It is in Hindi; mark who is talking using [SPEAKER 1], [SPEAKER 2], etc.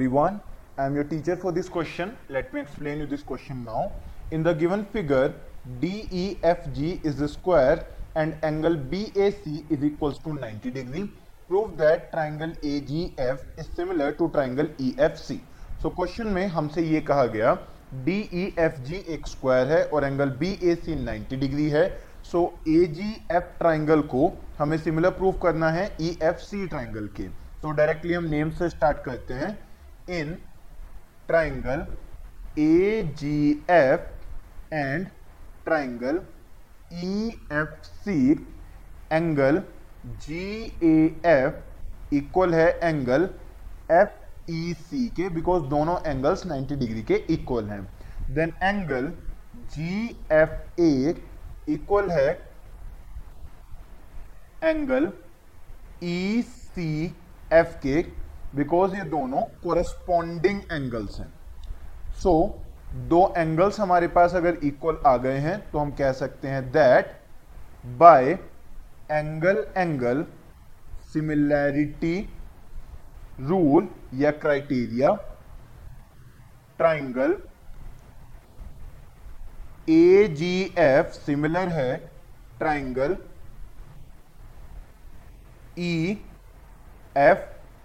[SPEAKER 1] everyone. I am your teacher for this question. Let me explain you this question now. In the given figure, DEFG is the square and angle BAC is equals to 90 degree. Prove that triangle AGF is similar to triangle EFC. So question में हमसे ये कहा गया DEFG एक स्क्वायर है और एंगल BAC 90 डिग्री है सो AGF ट्राइंगल को हमें सिमिलर प्रूफ करना है EFC ट्राइंगल के तो डायरेक्टली हम नेम से स्टार्ट करते हैं in triangle A G F and triangle E F C angle G A F equal है एंगल एफ़ ई सी के बिकॉज़ दोनों एंगल्स 90 डिग्री के इक्वल हैं। Then angle G F equal है एंगल ई सी एफ़ के बिकॉज़ ये दोनों कोरेस्पॉन्डिंग एंगल्स हैं. सो so, दो एंगल्स हमारे पास अगर इक्वल आ गए हैं तो हम कह सकते हैं that by angle angle similarity rule या criteria triangle A G F similar है ट्राइंगल ई एफ़